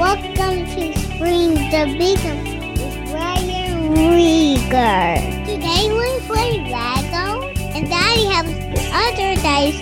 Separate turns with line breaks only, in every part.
Welcome to Spring the Beacon with Ryan Rieger. Today we play Lego, and Daddy has other days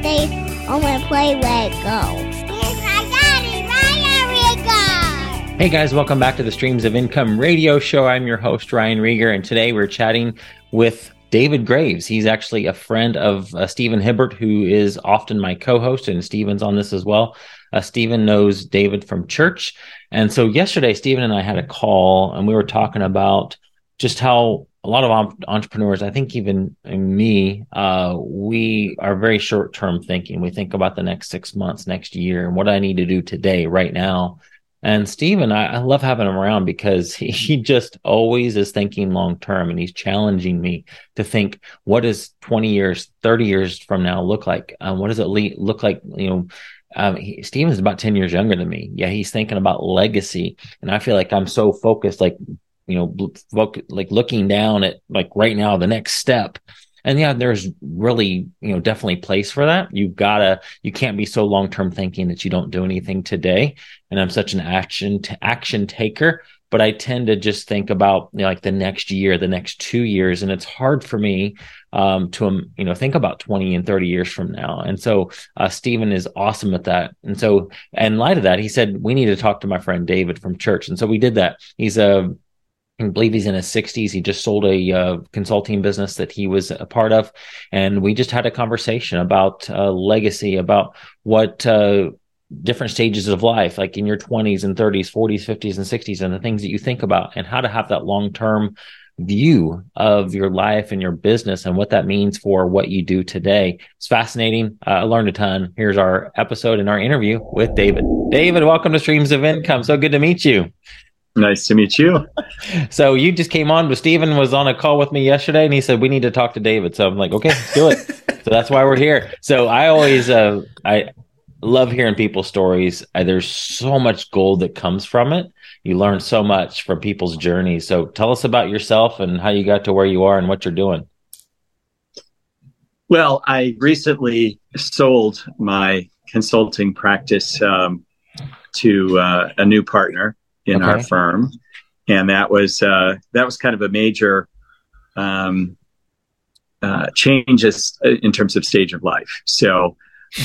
stay home and play Lego. My daddy, Ryan Rieger.
Hey guys, welcome back to the Streams of Income radio show. I'm your host, Ryan Rieger, and today we're chatting with David Graves. He's actually a friend of uh, Stephen Hibbert, who is often my co host, and Stephen's on this as well. Uh, Stephen knows David from church. And so yesterday, Stephen and I had a call, and we were talking about just how a lot of entrepreneurs, I think even me, uh, we are very short term thinking. We think about the next six months, next year, and what I need to do today, right now. And Stephen, I, I, love having him around because he, he just always is thinking long term and he's challenging me to think, what does 20 years, 30 years from now look like? Um, what does it le- look like? You know, um, he, Stephen is about 10 years younger than me. Yeah, he's thinking about legacy. And I feel like I'm so focused, like, you know, like looking down at like right now, the next step and yeah there's really you know definitely place for that you've gotta you can't be so long-term thinking that you don't do anything today and i'm such an action t- action taker but i tend to just think about you know, like the next year the next two years and it's hard for me um, to um, you know think about 20 and 30 years from now and so uh, stephen is awesome at that and so in light of that he said we need to talk to my friend david from church and so we did that he's a I believe he's in his 60s. He just sold a uh, consulting business that he was a part of. And we just had a conversation about uh, legacy, about what uh, different stages of life, like in your 20s and 30s, 40s, 50s, and 60s, and the things that you think about, and how to have that long term view of your life and your business and what that means for what you do today. It's fascinating. Uh, I learned a ton. Here's our episode and our interview with David. David, welcome to Streams of Income. So good to meet you.
Nice to meet you.
so you just came on, but Stephen was on a call with me yesterday, and he said we need to talk to David. So I'm like, okay, let's do it. so that's why we're here. So I always, uh, I love hearing people's stories. Uh, there's so much gold that comes from it. You learn so much from people's journeys. So tell us about yourself and how you got to where you are and what you're doing.
Well, I recently sold my consulting practice um, to uh, a new partner in okay. our firm, and that was uh, that was kind of a major um, uh, changes in terms of stage of life. So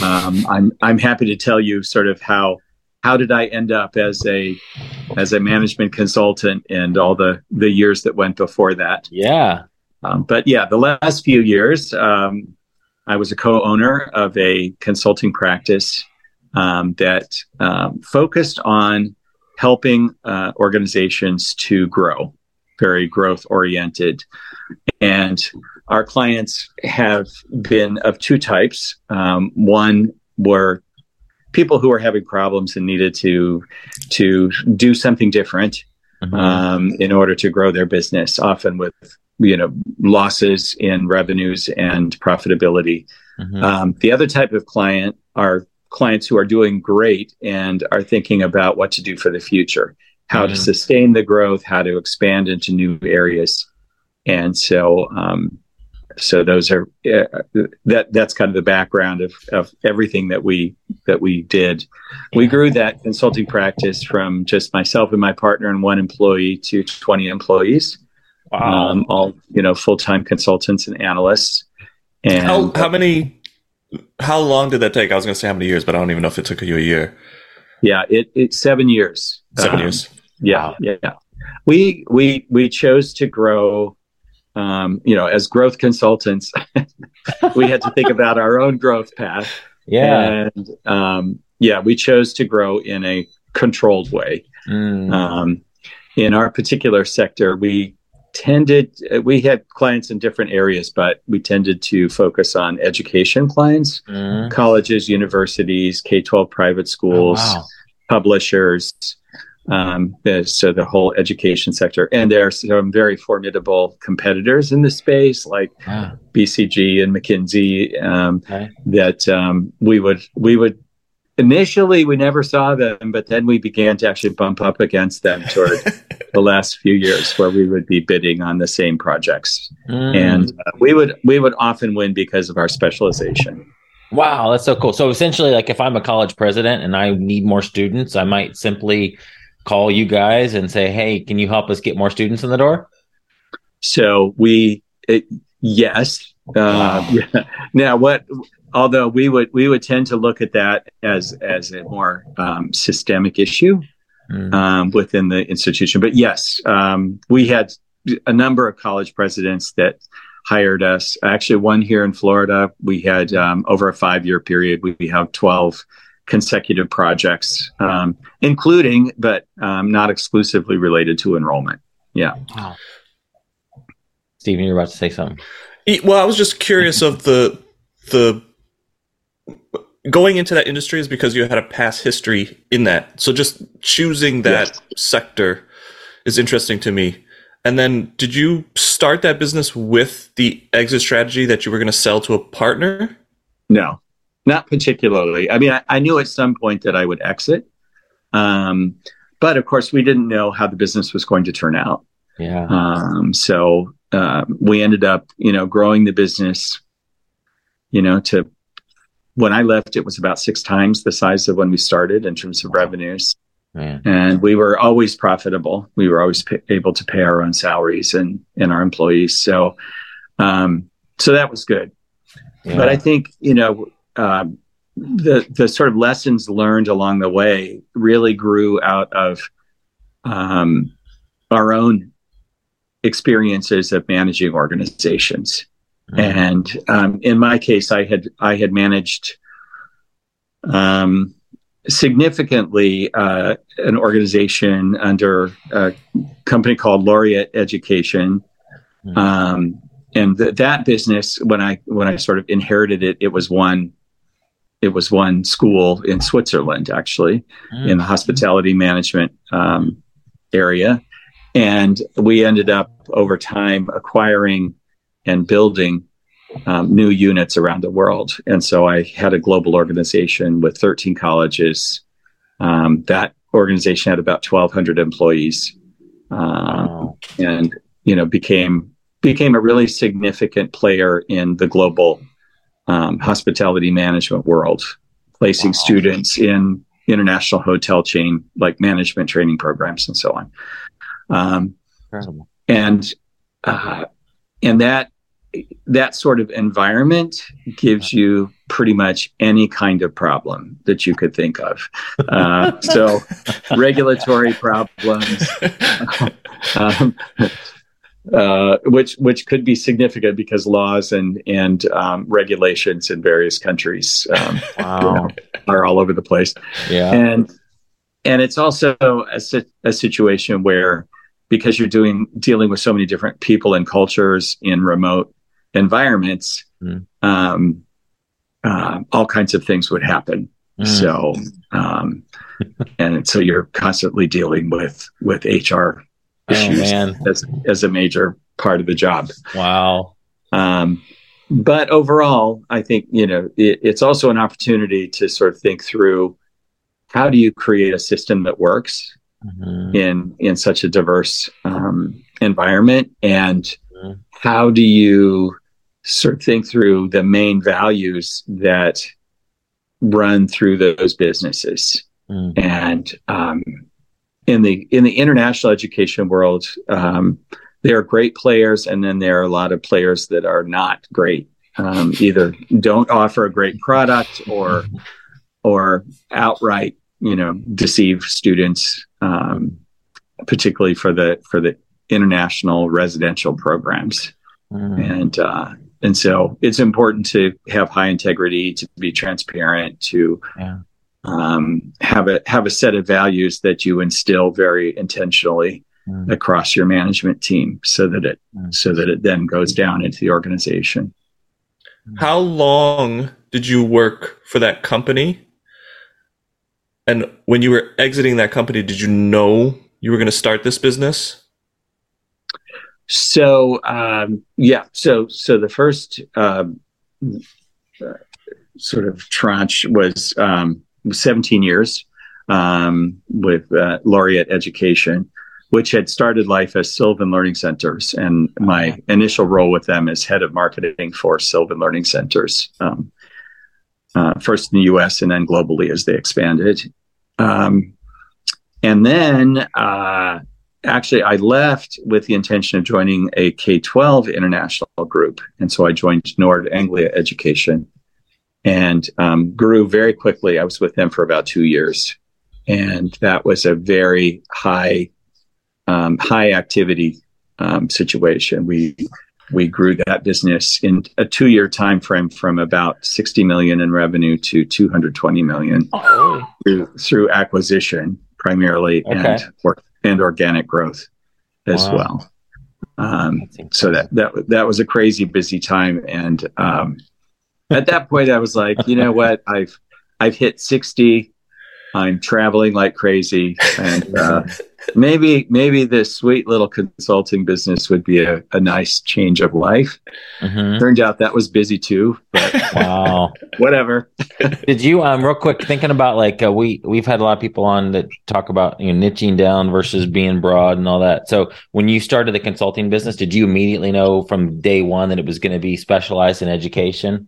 um, I'm I'm happy to tell you sort of how how did I end up as a as a management consultant and all the the years that went before that.
Yeah.
Um, but yeah, the last few years, um, I was a co-owner of a consulting practice um, that um, focused on helping uh, organizations to grow, very growth oriented. And our clients have been of two types. Um, one were people who were having problems and needed to to do something different mm-hmm. um, in order to grow their business, often with you know losses in revenues and profitability. Mm-hmm. Um, the other type of client are clients who are doing great and are thinking about what to do for the future, how mm-hmm. to sustain the growth, how to expand into new areas. And so, um, so those are uh, that that's kind of the background of, of everything that we that we did. We grew that consulting practice from just myself and my partner and one employee to 20 employees. Wow. Um, all you know, full time consultants and analysts.
And how, how many how long did that take? I was going to say how many years, but I don't even know if it took you a year.
Yeah, it it's seven years.
Seven um, years.
Yeah, wow. yeah. We we we chose to grow. Um, you know, as growth consultants, we had to think about our own growth path.
Yeah,
and um, yeah, we chose to grow in a controlled way. Mm. Um, in our particular sector, we tended we had clients in different areas but we tended to focus on education clients mm. colleges universities k-12 private schools oh, wow. publishers um, so the whole education sector and there are some very formidable competitors in the space like bcg and mckinsey um, okay. that um, we would we would initially we never saw them, but then we began to actually bump up against them toward the last few years, where we would be bidding on the same projects, mm. and uh, we would we would often win because of our specialization.
Wow, that's so cool. So essentially, like if I'm a college president and I need more students, I might simply call you guys and say, "Hey, can you help us get more students in the door?"
So we, it, yes. Uh, yeah. Now, what? Although we would we would tend to look at that as as a more um, systemic issue mm. um, within the institution, but yes, um, we had a number of college presidents that hired us. Actually, one here in Florida, we had um, over a five year period, we have 12 consecutive projects, um, including, but um, not exclusively related to enrollment. Yeah. Wow.
Stephen, you're about to say something.
Well, I was just curious of the the going into that industry is because you had a past history in that. So just choosing that yes. sector is interesting to me. And then did you start that business with the exit strategy that you were going to sell to a partner?
No, not particularly. I mean, I, I knew at some point that I would exit. Um, but of course, we didn't know how the business was going to turn out.
Yeah.
Um, so uh, we ended up, you know, growing the business, you know, to when I left, it was about six times the size of when we started in terms of revenues. Man. And we were always profitable. We were always p- able to pay our own salaries and, and our employees. So, um, so that was good. Yeah. But I think, you know, um, the, the sort of lessons learned along the way really grew out of, um, our own experiences of managing organizations. Mm-hmm. And, um, in my case, I had, I had managed, um, significantly uh, an organization under a company called Laureate Education. Mm-hmm. Um, and th- that business, when I when I sort of inherited it, it was one it was one school in Switzerland, actually, mm-hmm. in the hospitality management um, area. And we ended up over time acquiring and building um, new units around the world. And so I had a global organization with 13 colleges. Um, that organization had about 1,200 employees, uh, wow. and you know became became a really significant player in the global um, hospitality management world, placing wow. students in international hotel chain like management training programs and so on. Um, and uh, and that that sort of environment gives you pretty much any kind of problem that you could think of. Uh, so, regulatory problems, um, uh, which which could be significant because laws and and um, regulations in various countries um, wow. you know, are all over the place.
Yeah,
and and it's also a, a situation where because you're doing dealing with so many different people and cultures in remote environments, mm. um, uh, all kinds of things would happen. Mm. So, um, and so you're constantly dealing with with HR issues oh, as as a major part of the job.
Wow.
Um, but overall, I think you know it, it's also an opportunity to sort of think through how do you create a system that works mm-hmm. in in such a diverse um, environment, and mm-hmm. how do you sort of think through the main values that run through those businesses. Mm. And um, in the in the international education world, um, there are great players, and then there are a lot of players that are not great. Um, either don't offer a great product, or or outright, you know, deceive students, um, particularly for the for the international residential programs. Mm. And uh, and so it's important to have high integrity, to be transparent, to yeah. Um, have a have a set of values that you instill very intentionally mm. across your management team, so that it mm. so that it then goes down into the organization.
How long did you work for that company? And when you were exiting that company, did you know you were going to start this business?
So um, yeah, so so the first um, uh, sort of tranche was um, 17 years um, with uh, Laureate Education, which had started life as Sylvan Learning Centers, and my initial role with them is head of marketing for Sylvan Learning Centers. Um, uh, first in the U.S. and then globally as they expanded. Um, and then uh, actually, I left with the intention of joining a K 12 international group. And so I joined Nord Anglia Education and um, grew very quickly. I was with them for about two years. And that was a very high, um, high activity um, situation. We we grew that business in a two year time frame from about 60 million in revenue to 220 million oh. through, through acquisition primarily okay. and or, and organic growth as wow. well. Um, so that that that was a crazy busy time, and um, at that point, I was like, you know what, I've I've hit sixty. I'm traveling like crazy, and uh, maybe maybe this sweet little consulting business would be a, a nice change of life. Mm-hmm. Turned out that was busy too. But wow, whatever.
Did you um real quick thinking about like uh, we we've had a lot of people on that talk about you know niching down versus being broad and all that. So when you started the consulting business, did you immediately know from day one that it was going to be specialized in education?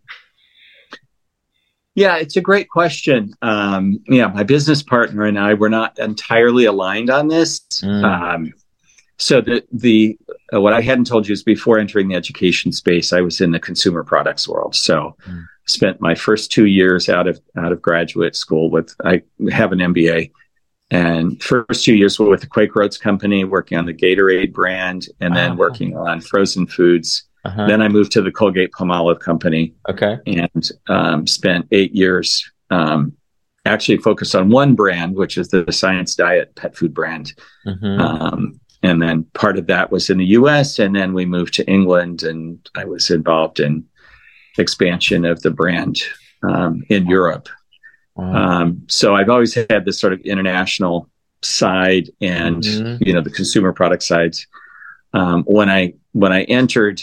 Yeah, it's a great question. Um, yeah, my business partner and I were not entirely aligned on this. Mm. Um, so the the uh, what I hadn't told you is before entering the education space, I was in the consumer products world. So mm. spent my first two years out of out of graduate school with I have an MBA, and first two years were with the Quaker Oats company, working on the Gatorade brand, and then oh. working on frozen foods uh-huh. Then I moved to the Colgate Palmolive company.
Okay.
And um, spent eight years um, actually focused on one brand, which is the Science Diet pet food brand. Mm-hmm. Um, and then part of that was in the US. And then we moved to England and I was involved in expansion of the brand um, in Europe. Wow. Um, so I've always had this sort of international side and, mm-hmm. you know, the consumer product sides. Um, when I when I entered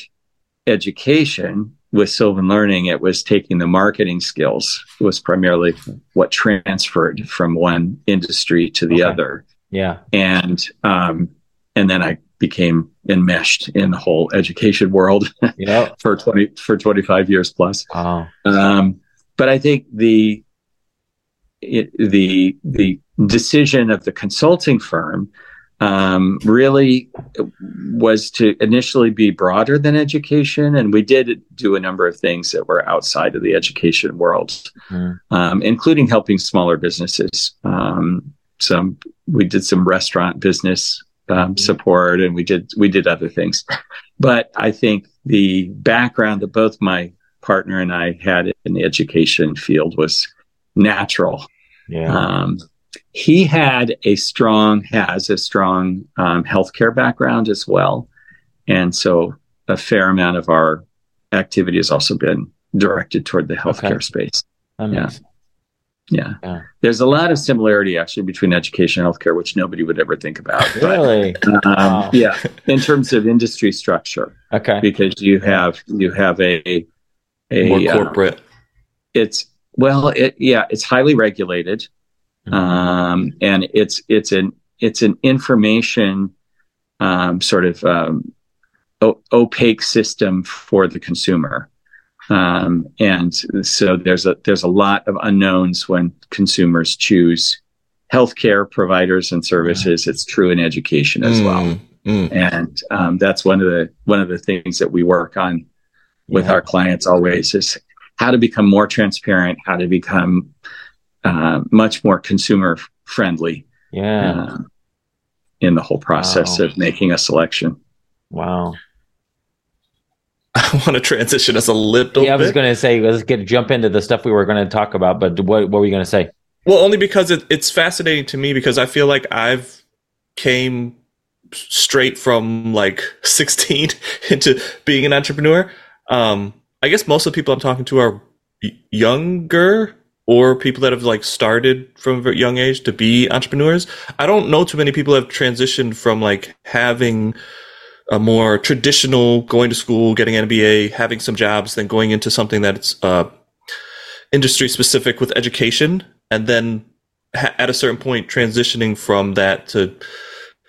education with Sylvan Learning, it was taking the marketing skills was primarily what transferred from one industry to the okay. other.
Yeah,
and um, and then I became enmeshed in the whole education world yeah. for twenty for twenty five years plus. Wow. Um, but I think the it, the the decision of the consulting firm um, really was to initially be broader than education. And we did do a number of things that were outside of the education world, mm. um, including helping smaller businesses. Um, some we did some restaurant business mm. support, and we did we did other things. But I think the background that both my partner and I had in the education field was natural. Yeah. Um, he had a strong, has a strong um, healthcare background as well. And so a fair amount of our activity has also been directed toward the healthcare okay. space. Yeah. yeah. yeah. There's a lot of similarity actually between education and healthcare, which nobody would ever think about.
really?
um, wow. Yeah. In terms of industry structure.
Okay.
Because you have, you have a, a
more corporate. Uh,
it's, well, it, yeah, it's highly regulated. Um, and it's it's an it's an information um, sort of um, o- opaque system for the consumer. Um, and so there's a there's a lot of unknowns when consumers choose healthcare providers and services. It's true in education as mm, well, mm. and um, that's one of the one of the things that we work on with yeah. our clients always is how to become more transparent, how to become uh, much more consumer friendly.
Yeah. Uh,
in the whole process wow. of making a selection.
Wow.
I want to transition us a little.
Yeah, I was going to say let's get jump into the stuff we were going to talk about. But what, what were you going to say?
Well, only because it, it's fascinating to me because I feel like I've came straight from like 16 into being an entrepreneur. Um, I guess most of the people I'm talking to are younger or people that have like started from a young age to be entrepreneurs. I don't know too many people have transitioned from like having a more traditional going to school, getting an MBA, having some jobs, then going into something that's uh, industry specific with education, and then ha- at a certain point transitioning from that to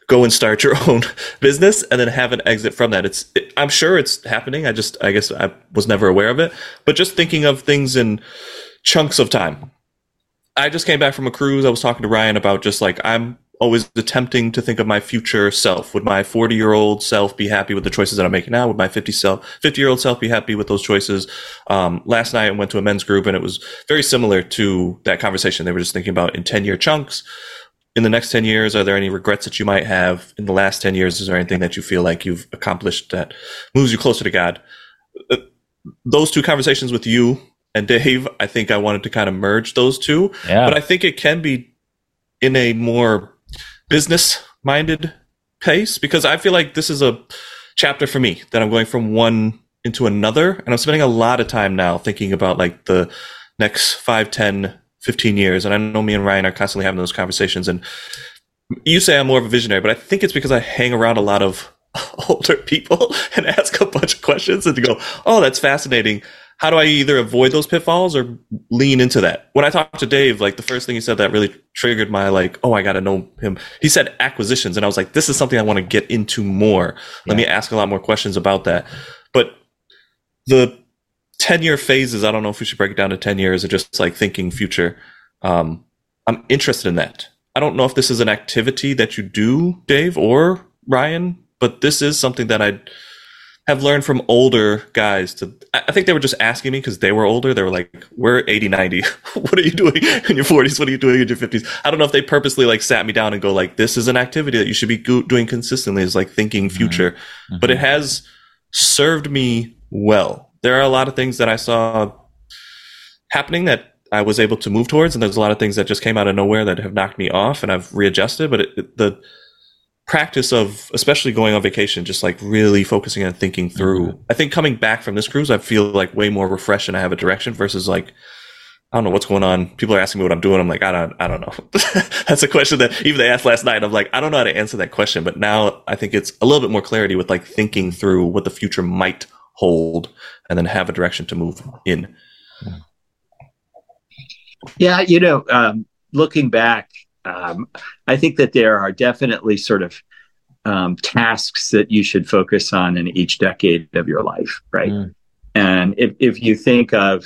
go and start your own business and then have an exit from that. It's it, I'm sure it's happening. I just I guess I was never aware of it, but just thinking of things in chunks of time. I just came back from a cruise. I was talking to Ryan about just like I'm always attempting to think of my future self. Would my 40 year old self be happy with the choices that I'm making now? Would my 50 self, 50 year old self be happy with those choices? Um, last night I went to a men's group and it was very similar to that conversation. They were just thinking about in 10 year chunks. In the next 10 years, are there any regrets that you might have in the last 10 years? Is there anything that you feel like you've accomplished that moves you closer to God? Uh, those two conversations with you and Dave, I think I wanted to kind of merge those two.
Yeah.
But I think it can be in a more business minded pace because I feel like this is a chapter for me that I'm going from one into another. And I'm spending a lot of time now thinking about like the next 5, 10, 15 years. And I know me and Ryan are constantly having those conversations. And you say I'm more of a visionary, but I think it's because I hang around a lot of older people and ask a bunch of questions and go, oh, that's fascinating how do I either avoid those pitfalls or lean into that? When I talked to Dave, like the first thing he said that really triggered my like, oh, I got to know him. He said acquisitions, and I was like, this is something I want to get into more. Let yeah. me ask a lot more questions about that. But the 10 year phases, I don't know if we should break it down to 10 years or just like thinking future. Um, I'm interested in that. I don't know if this is an activity that you do, Dave or Ryan, but this is something that I have learned from older guys to i think they were just asking me because they were older. They were like we're 80 90 what are you doing in your 40s what are you doing in your 50s i don't know if they purposely like sat me down and go like this is an activity that you should be go- doing consistently is like thinking mm-hmm. future. Mm-hmm. but it has served me well. There are a lot of things that i saw happening that i was able to move towards and there's a lot of things that just came out of nowhere that have knocked me off and i've readjusted but it, it, the practice of especially going on vacation just like really focusing on thinking through. Mm-hmm. i think coming back from this cruise i feel like way more refreshed and i have a direction versus like i don't know what's going on. People are asking me what i'm doing. I'm like i don't i don't know. That's a question that even they asked last night. I'm like i don't know how to answer that question. But now i think it's a little bit more clarity with like thinking through what the future might hold and then have a direction to move in.
Yeah you know um, looking back um, I think that there are definitely sort of um, tasks that you should focus on in each decade of your life, right? Mm. And if, if you think of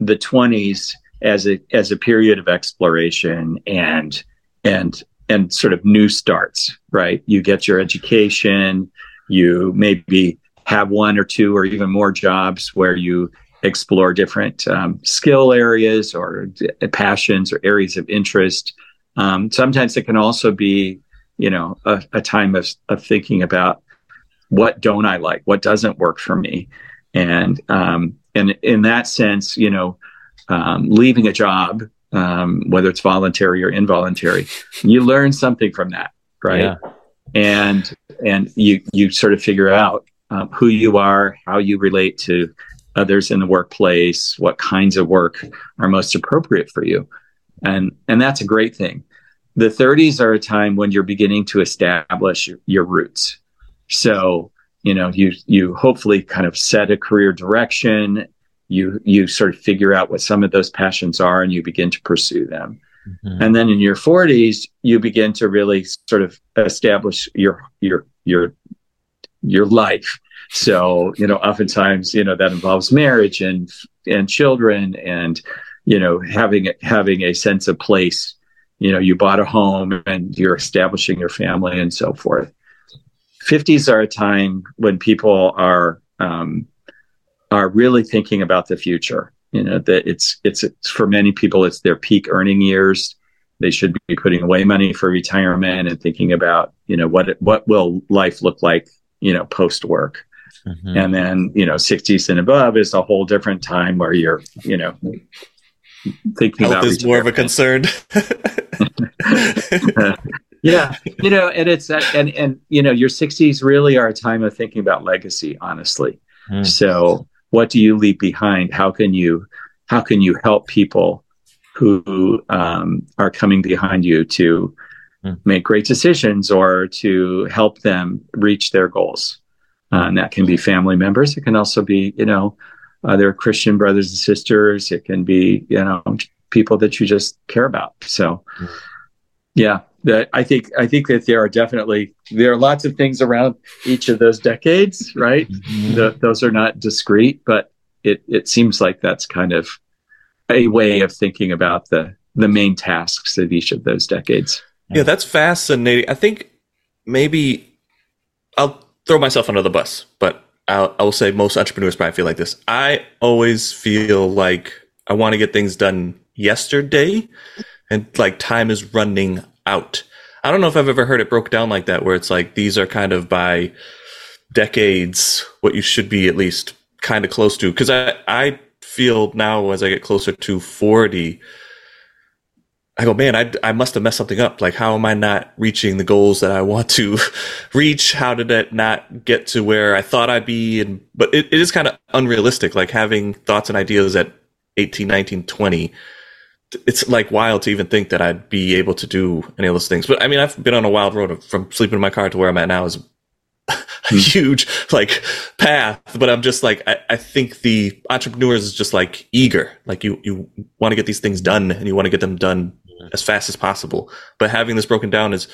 the 20s as a as a period of exploration and and and sort of new starts, right? You get your education, you maybe have one or two or even more jobs where you explore different um, skill areas or passions or areas of interest um, sometimes it can also be, you know, a, a time of, of thinking about what don't I like, what doesn't work for me, and um, and in that sense, you know, um, leaving a job, um, whether it's voluntary or involuntary, you learn something from that, right? Yeah. And and you you sort of figure out um, who you are, how you relate to others in the workplace, what kinds of work are most appropriate for you and and that's a great thing. The 30s are a time when you're beginning to establish your, your roots. So you know you you hopefully kind of set a career direction. You you sort of figure out what some of those passions are and you begin to pursue them. Mm-hmm. and then in your 40s you begin to really sort of establish your your your your life. So you know oftentimes you know that involves marriage and and children and you know having having a sense of place. You know you bought a home and you're establishing your family and so forth. 50s are a time when people are um, are really thinking about the future you know that it's, it's it's for many people it's their peak earning years. They should be putting away money for retirement and thinking about you know what what will life look like you know post work mm-hmm. and then you know 60s and above is a whole different time where you're you know thinking
Health
about
is more of a concern.
yeah, you know, and it's and and you know, your 60s really are a time of thinking about legacy, honestly. Mm. So, what do you leave behind? How can you how can you help people who um, are coming behind you to mm. make great decisions or to help them reach their goals? Uh, and that can be family members. It can also be, you know, uh, their Christian brothers and sisters. It can be, you know, people that you just care about. So, yeah, that I think I think that there are definitely there are lots of things around each of those decades, right? Mm-hmm. The, those are not discrete, but it it seems like that's kind of a way of thinking about the the main tasks of each of those decades.
Yeah, that's fascinating. I think maybe I'll throw myself under the bus, but I'll, I will say most entrepreneurs probably feel like this. I always feel like I want to get things done yesterday and like time is running out. I don't know if I've ever heard it broke down like that, where it's like these are kind of by decades what you should be at least kind of close to. Because I, I feel now as I get closer to 40, I go, man, I, I must have messed something up. Like, how am I not reaching the goals that I want to reach? How did it not get to where I thought I'd be? And, but it, it is kind of unrealistic. Like having thoughts and ideas at 18, 19, 20. It's like wild to even think that I'd be able to do any of those things. But I mean, I've been on a wild road from sleeping in my car to where I'm at now is a hmm. huge like path. But I'm just like, I, I think the entrepreneurs is just like eager. Like you, you want to get these things done and you want to get them done as fast as possible. But having this broken down is,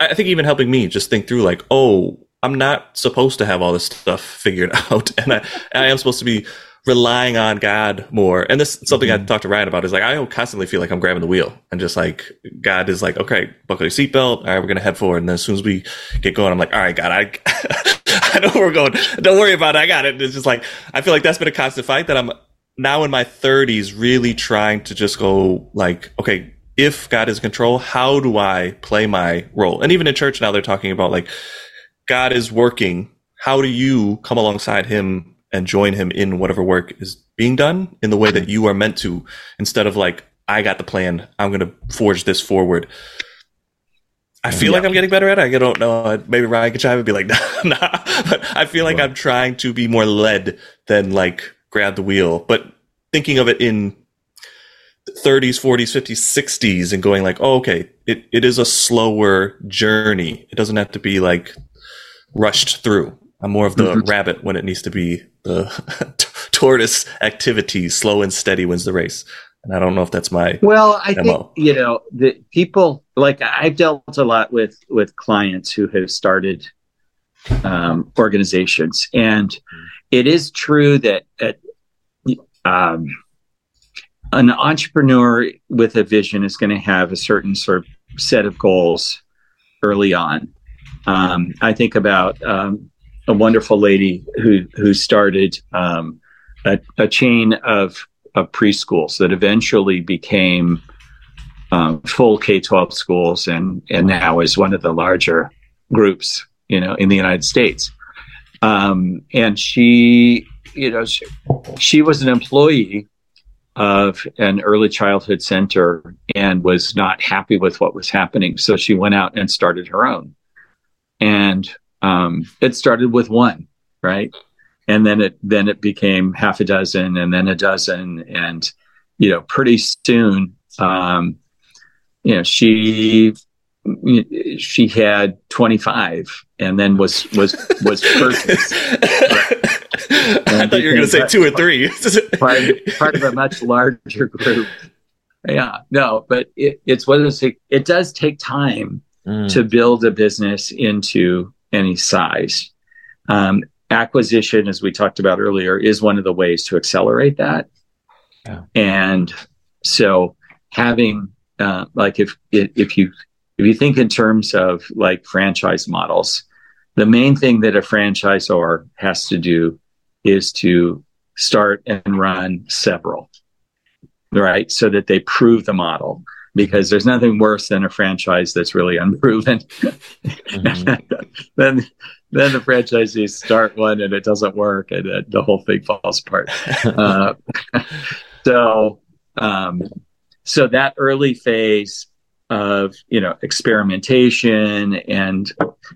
I think, even helping me just think through like, oh, I'm not supposed to have all this stuff figured out, and I, I am supposed to be relying on God more. And this is something mm-hmm. I talked to Ryan about is like, I constantly feel like I'm grabbing the wheel and just like, God is like, okay, buckle your seatbelt. All right, we're going to head forward. And then as soon as we get going, I'm like, all right, God, I, I know where we're going. Don't worry about it. I got it. And it's just like, I feel like that's been a constant fight that I'm now in my 30s really trying to just go like, okay, if God is in control, how do I play my role? And even in church now, they're talking about like, God is working. How do you come alongside him and join him in whatever work is being done in the way that you are meant to, instead of like, I got the plan, I'm going to forge this forward. I feel yeah. like I'm getting better at it. I don't know. Maybe Ryan could chime and be like, nah, nah. But I feel like I'm trying to be more led than like grab the wheel. But thinking of it in 30s, 40s, 50s, 60s and going like, oh, okay, it, it is a slower journey. It doesn't have to be like rushed through. I'm more of the mm-hmm. rabbit when it needs to be the tortoise activity. Slow and steady wins the race. And I don't know if that's my
well. I MO. think you know the people like I've dealt a lot with with clients who have started um, organizations, and it is true that at, um, an entrepreneur with a vision is going to have a certain sort of set of goals early on. Um, I think about um, a wonderful lady who who started um, a, a, chain of of preschools that eventually became um, full K twelve schools, and and now is one of the larger groups, you know, in the United States. Um, and she, you know, she, she was an employee of an early childhood center and was not happy with what was happening, so she went out and started her own. And um, it started with one, right? And then it then it became half a dozen, and then a dozen, and you know, pretty soon, um, you know, she she had 25 and then was was was purchased
thought you were going to say two or three
part, part of a much larger group yeah no but it, it's what it, it does take time mm. to build a business into any size. Um, acquisition, as we talked about earlier, is one of the ways to accelerate that. Yeah. And so having uh, like if if you if you think in terms of like franchise models, the main thing that a franchisor has to do is to start and run several, right? So that they prove the model because there's nothing worse than a franchise that's really unproven. Mm-hmm. then, then the franchisees start one and it doesn't work, and uh, the whole thing falls apart. uh, so, um, so that early phase of you know experimentation and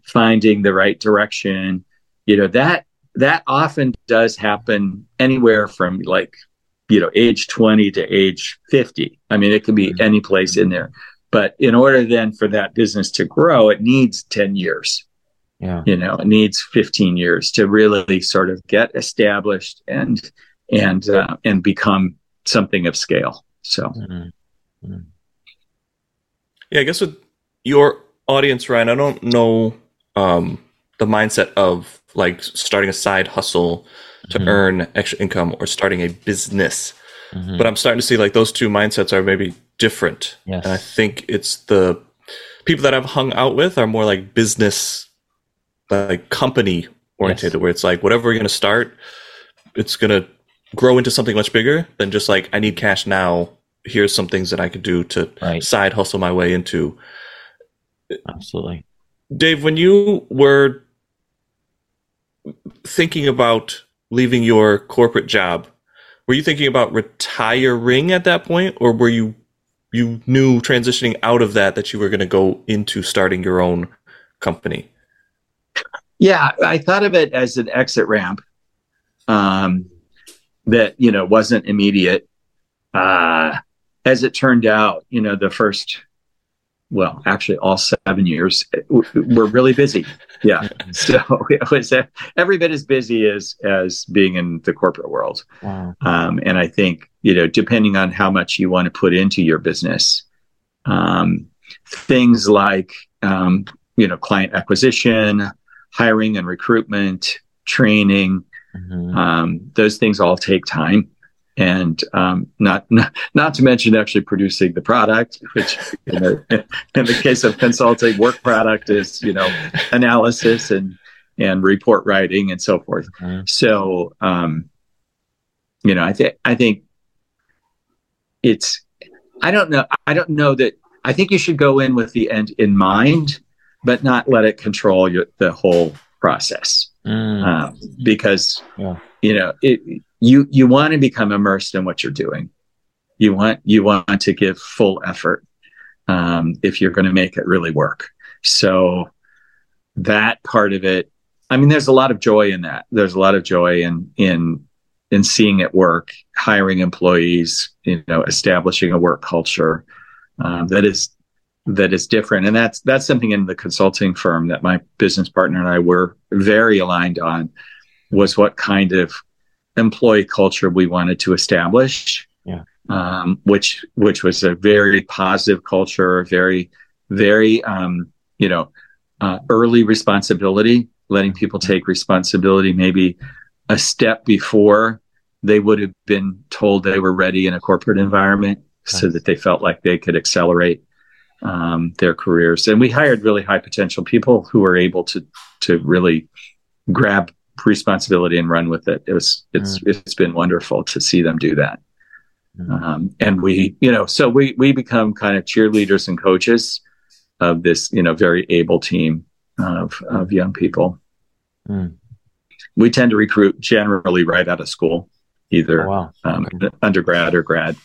finding the right direction, you know that that often does happen anywhere from like you know, age 20 to age 50. I mean, it can be mm-hmm. any place in there. But in order then for that business to grow, it needs 10 years. Yeah. You know, it needs 15 years to really sort of get established and and uh, and become something of scale. So mm-hmm. mm-hmm.
Yeah, I guess with your audience, Ryan, I don't know um, the mindset of like starting a side hustle to mm-hmm. earn extra income or starting a business.
Mhm.
but I'm starting to see like those two mindsets are maybe different.
Yes.
And I think it's the people that I've hung out with are more like business, like company oriented,
Yes.
where it's like whatever we're going to start, it's going to grow into something much bigger than just like I need cash now. Here's some things that I could do to
Right.
side hustle my way into.
Absolutely.
Dave, when you were thinking about leaving your corporate job, were you thinking about retiring at that point, or were you you knew transitioning out of that that you were going to go into starting your own company?
Yeah, I thought of it as an exit ramp um, that you know wasn't immediate. Uh, as it turned out, you know, the first, well, actually, all seven years we're really busy. Yeah, so it was every bit as busy as as being in the corporate world.
Wow.
Um, and I think, you know, depending on how much you want to put into your business, um, things like, um, you know, client acquisition, hiring and recruitment, training,
Mhm.
um, those things all take time. And um, not, not not to mention actually producing the product, which you know, in the case of consulting, work product is you know analysis and and report writing and so forth.
Mhm.
So, um, you know, I think I think it's. I don't know. I don't know that. I think you should go in with the end in mind, but not let it control your, the whole process.
Mm.
Um, because
Yeah.
you know, it, you you want to become immersed in what you're doing. You want you want to give full effort um, if you're going to make it really work. So that part of it I mean, there's a lot of joy in that. There's a lot of joy in in in seeing it work, hiring employees, you know, establishing a work culture um, that is that is different, and that's that's something in the consulting firm that my business partner and I were very aligned on was what kind of employee culture we wanted to establish.
Yeah.
Um, which which was a very positive culture, very very um, you know uh, early responsibility, letting people take responsibility maybe a step before they would have been told they were ready in a corporate environment so that they felt like they could accelerate um, their careers. And we hired really high potential people who were able to to really grab responsibility and run with it. It was it's it's been wonderful to see them do that.
Mm.
Um, and we, you know, so we we become kind of cheerleaders and coaches of this, you know, very able team of of young people.
Mm.
We tend to recruit generally right out of school, either
Oh, wow.
um,
Okay.
undergrad or grad,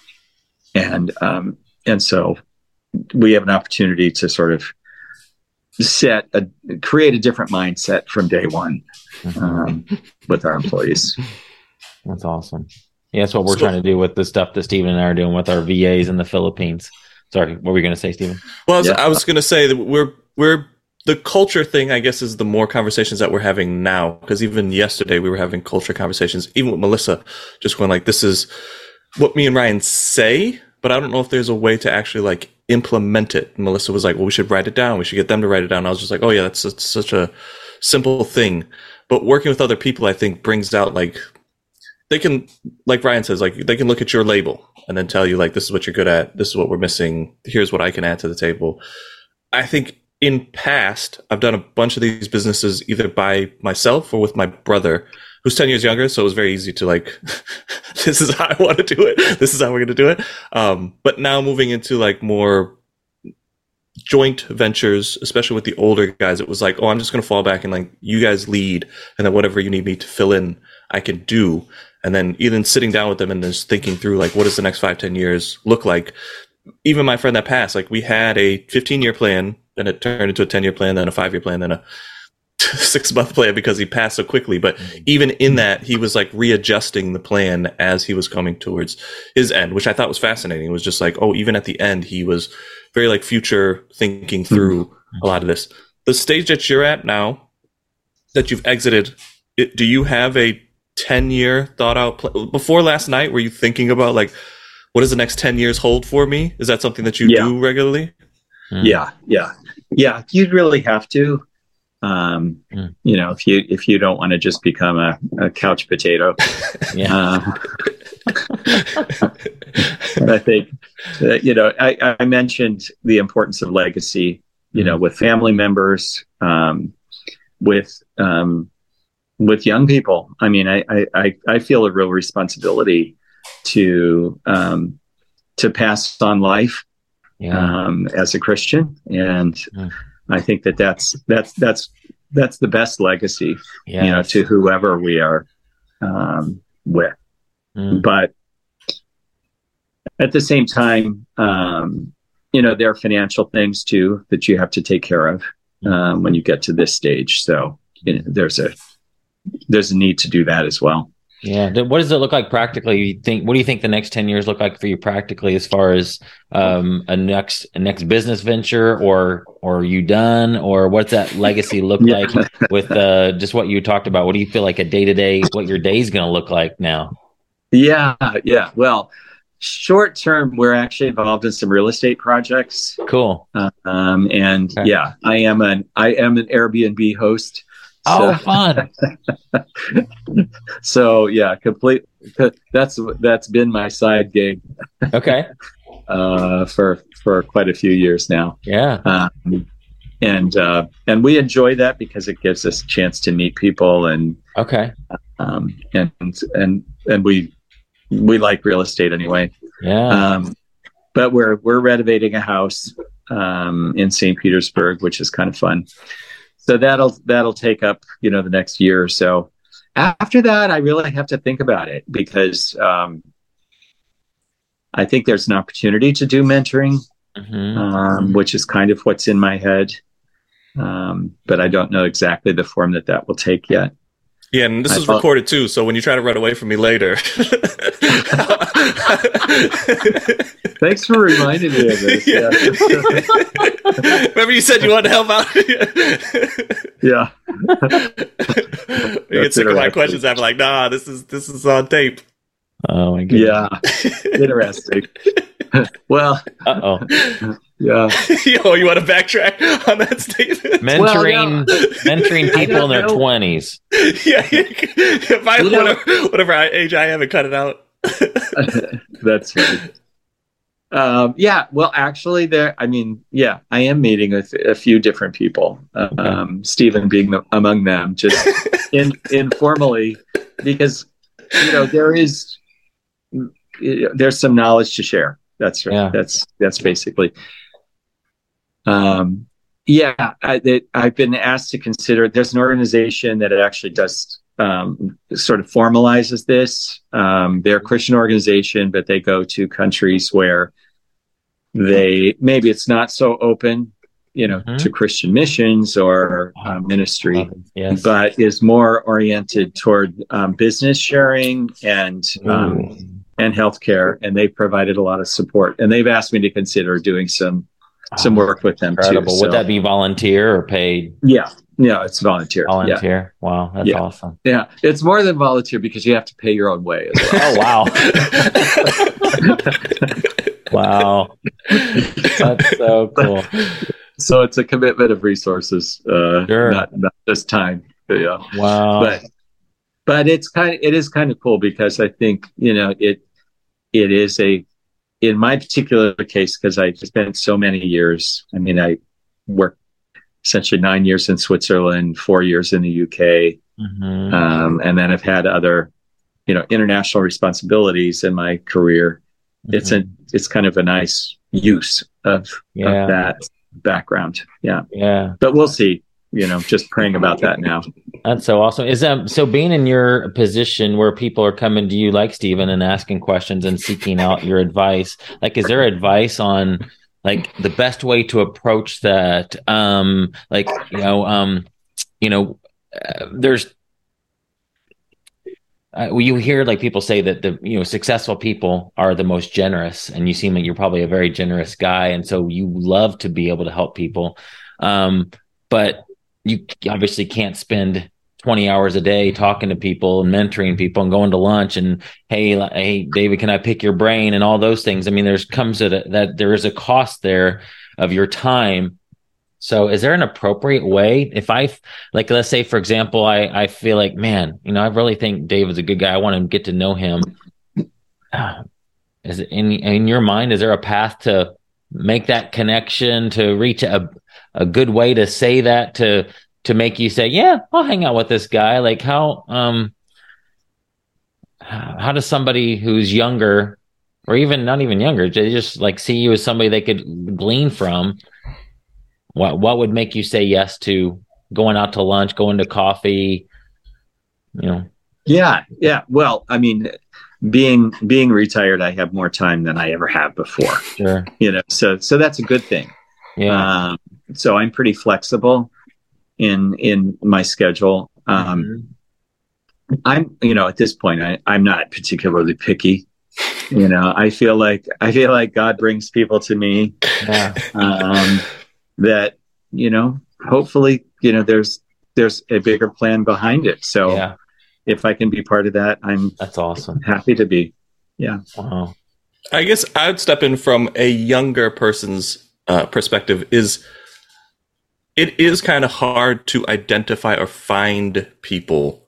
and um, and so we have an opportunity to sort of set a create a different mindset from day one
Mhm.
um, with our employees.
That's awesome. Yeah, that's what we're
So-
trying to do with the stuff that Stephen and I are doing with our VAs in the Philippines. Sorry, what were you going to say, Stephen?
Well, I was,
Yeah.
I was going to say that we're we're the culture thing. I guess is the more conversations that we're having now. Because even yesterday we were having culture conversations, even with Melissa, just going like, "This is what me and Ryan say," but I don't know if there's a way to actually like implement it. And Melissa was like, "Well, we should write it down. We should get them to write it down." I was just like, "Oh yeah, that's, that's such a simple thing." But working with other people, I think, brings out like they can, like Ryan says, like they can look at your label and then tell you like, "This is what you're good at. This is what we're missing. Here's what I can add to the table." I think in past, I've done a bunch of these businesses either by myself or with my brother, who's 10 years younger. So it was very easy to like, this is how I want to do it. This is how we're going to do it. Um, but now moving into like more joint ventures, especially with the older guys, it was like, oh, I'm just going to fall back and like, you guys lead and then whatever you need me to fill in, I can do. And then even sitting down with them and just thinking through like, what does the next five, 10 years look like? Even my friend that passed, like we had a 15 year plan, then it turned into a 10 year plan, then a five year plan, then a six month plan because he passed so quickly. But even in that, he was like readjusting the plan as he was coming towards his end, which I thought was fascinating. It was just like, oh, even at the end, he was very like future thinking through a lot of this. The stage that you're at now, that you've exited, it, do you have a 10 year thought out pl- before last night? Were you thinking about like, what does the next 10 years hold for me? Is that something that you
Yeah.
do regularly?
Yeah, yeah, yeah. You'd really have to. Um,
Mm.
You know, if you if you don't want to just become a, a couch potato,
Yeah.
uh, I think, uh, you know, I, I, mentioned the importance of legacy, you know, with family members, um, with um, with young people. I mean, I, I, I feel a real responsibility to um, to pass on life yeah. um, as a Christian, and yeah. I think that that's that's that's that's the best legacy, yes. you know, to whoever we are um, with. Mm. But at the same time, um, you know, there are financial things too that you have to take care of um, when you get to this stage. So you know, there's a there's a need to do that as well.
Yeah. What does it look like practically? You think? What do you think the next ten years look like for you practically, as far as um, a next a next business venture, or or are you done, or what's that legacy look yeah. like with uh, just what you talked about? What do you feel like a day to day, what your day is going to look like now?
Yeah, yeah. Well, short term, we're actually involved in some real estate projects.
Cool.
Um, and okay. yeah, I am an I am an Airbnb host.
Oh, fun!
so yeah, complete. That's that's been my side gig.
Okay.
uh, for for quite a few years now.
Yeah. Um,
and uh, and we enjoy that because it gives us a chance to meet people and
okay.
Um, and and and we we like real estate anyway.
Yeah.
Um, but we're we're renovating a house um, in St. Petersburg, which is kind of fun so that'll that'll take up you know the next year or so. After that i really have to think about it because um, i think there's an opportunity to do mentoring mm-hmm. um, which is kind of what's in my head. Um, but i don't know exactly the form that that will take yet
yeah, and this I is thought... recorded too, so when you try to run away from me later.
Thanks for reminding me of this. Yeah.
Remember you said you wanted to help out?
yeah.
you get sick of my questions. I'm like, nah, this is this is on tape.
Oh my god.
Yeah. Interesting. well,
uh oh.
Yeah.
Yo, you want to backtrack on that statement?
Mentoring, well, mentoring people in their twenties.
Yeah, if I whatever, whatever age I am, and cut it out.
That's right. Um, yeah, well, actually, there. I mean, yeah, I am meeting with a few different people. Um, Stephen being the, among them, just in, informally, because you know there is there's some knowledge to share. That's right. Yeah. That's that's basically. Um, yeah, I, have been asked to consider. There's an organization that actually does um, sort of formalizes this. Um, they're a Christian organization, but they go to countries where they maybe it's not so open, you know, mm-hmm. to Christian missions or uh, ministry, yes. but is more oriented toward um, business sharing and um, and healthcare. And they've provided a lot of support, and they've asked me to consider doing some some work with them Incredible.
too. So. Would that be volunteer or paid?
Yeah. Yeah, it's volunteer.
Volunteer. Yeah. Wow, that's
yeah.
awesome.
Yeah, it's more than volunteer because you have to pay your own way as
well. oh wow. wow. That's so cool.
So it's a commitment of resources, uh, sure. not, not just time. But yeah.
Wow.
But but it's kind of, it is kind of cool because I think you know it it is a in my particular case, because I spent so many years, I mean, I worked essentially nine years in Switzerland, four years in the UK, mm-hmm. um, and then I've had other, you know, international responsibilities in my career. Mm-hmm. It's a, it's kind of a nice use of, yeah. of that background. Yeah.
Yeah.
But we'll see you know, just praying about that now.
That's so awesome. Is that so being in your position where people are coming to you like Stephen and asking questions and seeking out your advice? Like, is there advice on like the best way to approach that? Um, like, you know, um, you know, uh, there's, uh, well, you hear like people say that the you know successful people are the most generous, and you seem like you're probably a very generous guy, and so you love to be able to help people. Um, but you obviously can't spend 20 hours a day talking to people and mentoring people and going to lunch and hey hey david can i pick your brain? and all those things. I mean there's comes that there is a cost there of your time. So is there an appropriate way? If i like let's say for example i i feel like man you know i really think david's a good guy. I want to get to know him. Is it in in your mind? Is there a path to make that connection to reach a a good way to say that to to make you say, yeah, I'll hang out with this guy? Like how um how does somebody who's younger or even not even younger, they just like see you as somebody they could glean from? What what would make you say yes to going out to lunch, going to coffee, you know?
Yeah, yeah. Well, I mean, being being retired, I have more time than I ever have before.
Sure.
You know, so so that's a good thing.
Yeah.
Um, so I'm pretty flexible in in my schedule. Um,
Mm-hmm.
I'm, you know, at this point, I, I'm not particularly picky. You know, I feel like I feel like God brings people to me
yeah.
um, that you know, hopefully, you know, there's there's a bigger plan behind it. So
Yeah.
if I can be part of that, I'm
That's awesome.
happy to be. Yeah.
Wow.
I guess I'd step in from a younger person's uh, perspective. Is it is kind of hard to identify or find people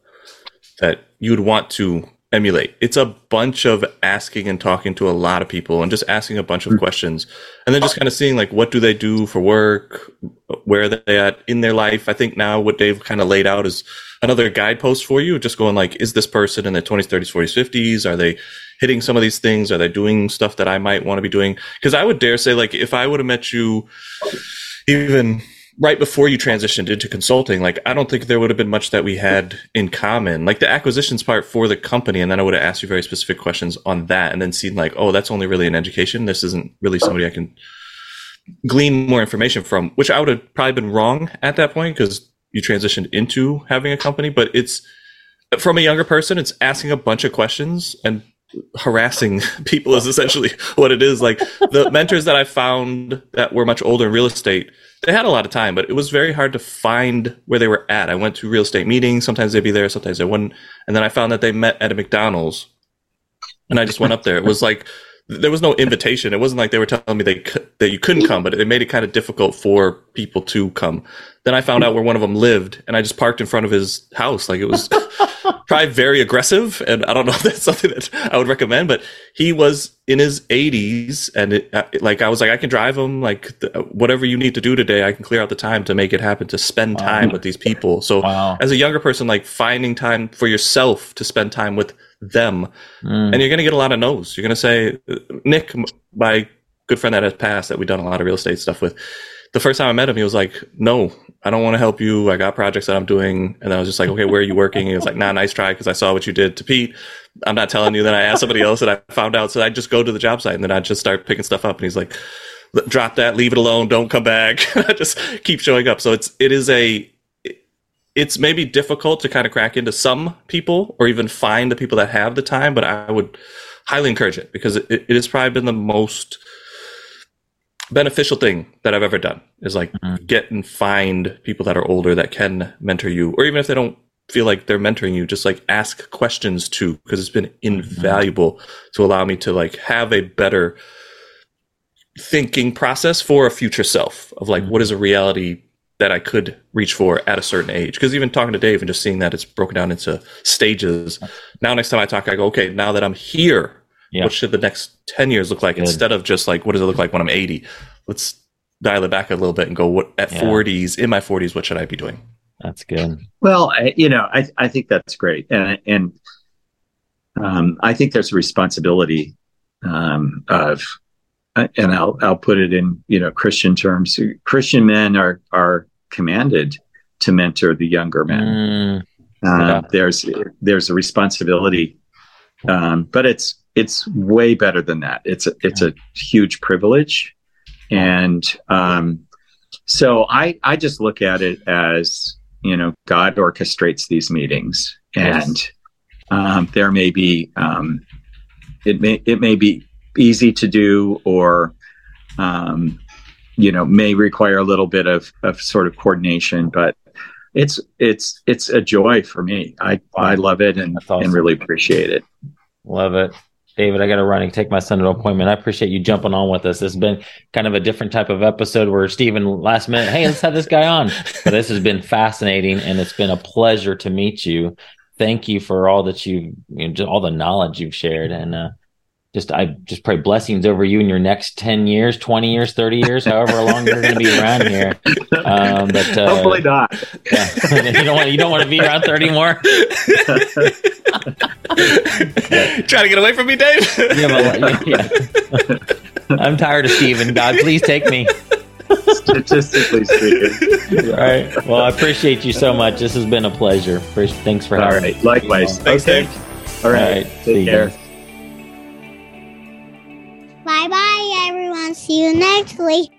that you would want to emulate. It's a bunch of asking and talking to a lot of people and just asking a bunch of hmm. questions and then just kind of seeing like what do they do for work, where are they at in their life. I think now what Dave kind of laid out is another guidepost for you, just going like, is this person in their 20s, 30s, 40s, 50s? Are they hitting some of these things? Are they doing stuff that I might want to be doing? Because I would dare say, like, if I would have met you even right before you transitioned into consulting, like, I don't think there would have been much that we had in common. Like the acquisitions part for the company, and then I would have asked you very specific questions on that, and then seen like, oh, that's only really an education. This isn't really somebody I can glean more information from, which I would have probably been wrong at that point because you transitioned into having a company. But it's from a younger person, it's asking a bunch of questions and harassing people is essentially what it is. Like the mentors that I found that were much older in real estate, they had a lot of time, but it was very hard to find where they were at. I went to real estate meetings. Sometimes they'd be there, sometimes they wouldn't. And then I found that they met at a McDonald's and I just went up there. It was like, there was no invitation. It wasn't like they were telling me they that you couldn't come, but it made it kind of difficult for people to come. Then I found out where one of them lived, and I just parked in front of his house. Like it was probably very aggressive, and I don't know if that's something that I would recommend. But he was in his 80s, and it, uh, like I was like, I can drive him. Like the, whatever you need to do today, I can clear out the time to make it happen to spend
Wow.
time with these people. So
Wow.
as a younger person, like finding time for yourself to spend time with them
Mm.
and you're going to get a lot of no's. You're going to say, Nick, my good friend that has passed, that we've done a lot of real estate stuff with. The first time I met him, he was like, "No, I don't want to help you. I got projects that I'm doing." And I was just like, "Okay, where are you working?" he was like, "Nah, nice try because I saw what you did to Pete. I'm not telling you." Then I asked somebody else, and I found out. So I just go to the job site, and then I just start picking stuff up. And he's like, "Drop that, leave it alone, don't come back." I just keep showing up. So it's it is a it's maybe difficult to kind of crack into some people or even find the people that have the time, but I would highly encourage it because it, it has probably been the most beneficial thing that I've ever done is like
Mhm.
get and find people that are older that can mentor you, or even if they don't feel like they're mentoring you, just like ask questions too, because it's been invaluable to allow me to like have a better thinking process for a future self of like
Mhm.
what is a reality that I could reach for at a certain age. Because even talking to Dave and just seeing that it's broken down into stages. Now, next time I talk, I go, okay, now that I'm here,
Yeah.
what should the next 10 years look like
Good.
instead of just like, what does it look like when I'm 80? Let's dial it back a little bit and go, what at
Yeah.
40s, in my 40s, what should I be doing?
That's good.
Well, I, you know, I I think that's great, and and um, I think there's a responsibility um, of, uh, and I'll I'll put it in you know Christian terms. Christian men are are commanded to mentor the younger men.
Mm,
Uh,
Yeah.
There's there's a responsibility, um, but it's it's way better than that. It's a, it's a huge privilege, and um, so I I just look at it as you know God orchestrates these meetings, and um, there may be um, it may it may be easy to do or um, you know may require a little bit of of sort of coordination, but it's it's it's a joy for me. I I love it and
awesome.
and really appreciate it.
love it. David, I got to run and take my son to an appointment. I appreciate you jumping on with us. This has been kind of a different type of episode where Stephen last minute, hey, let's have this guy on. But this has been fascinating and it's been a pleasure to meet you. Thank you for all that you, you know, all the knowledge you've shared. And uh, just I just pray blessings over you in your next ten years, twenty years, thirty years, however long you're going to be around here. Um, but uh,
hopefully not.
Yeah. you don't want you don't want to be around thirty more.
Trying to get away from me, Dave.
yeah, yeah. I'm tired of Stephen. God, please take me.
Statistically speaking.
All right. Well, I appreciate you so much. This has been a pleasure. Thanks for
All
having
right.
me.
Likewise.
Thanks,
okay.
Dave.
All right.
All right. See
Take
you
care.
guys.
Bye bye, everyone. See you next week.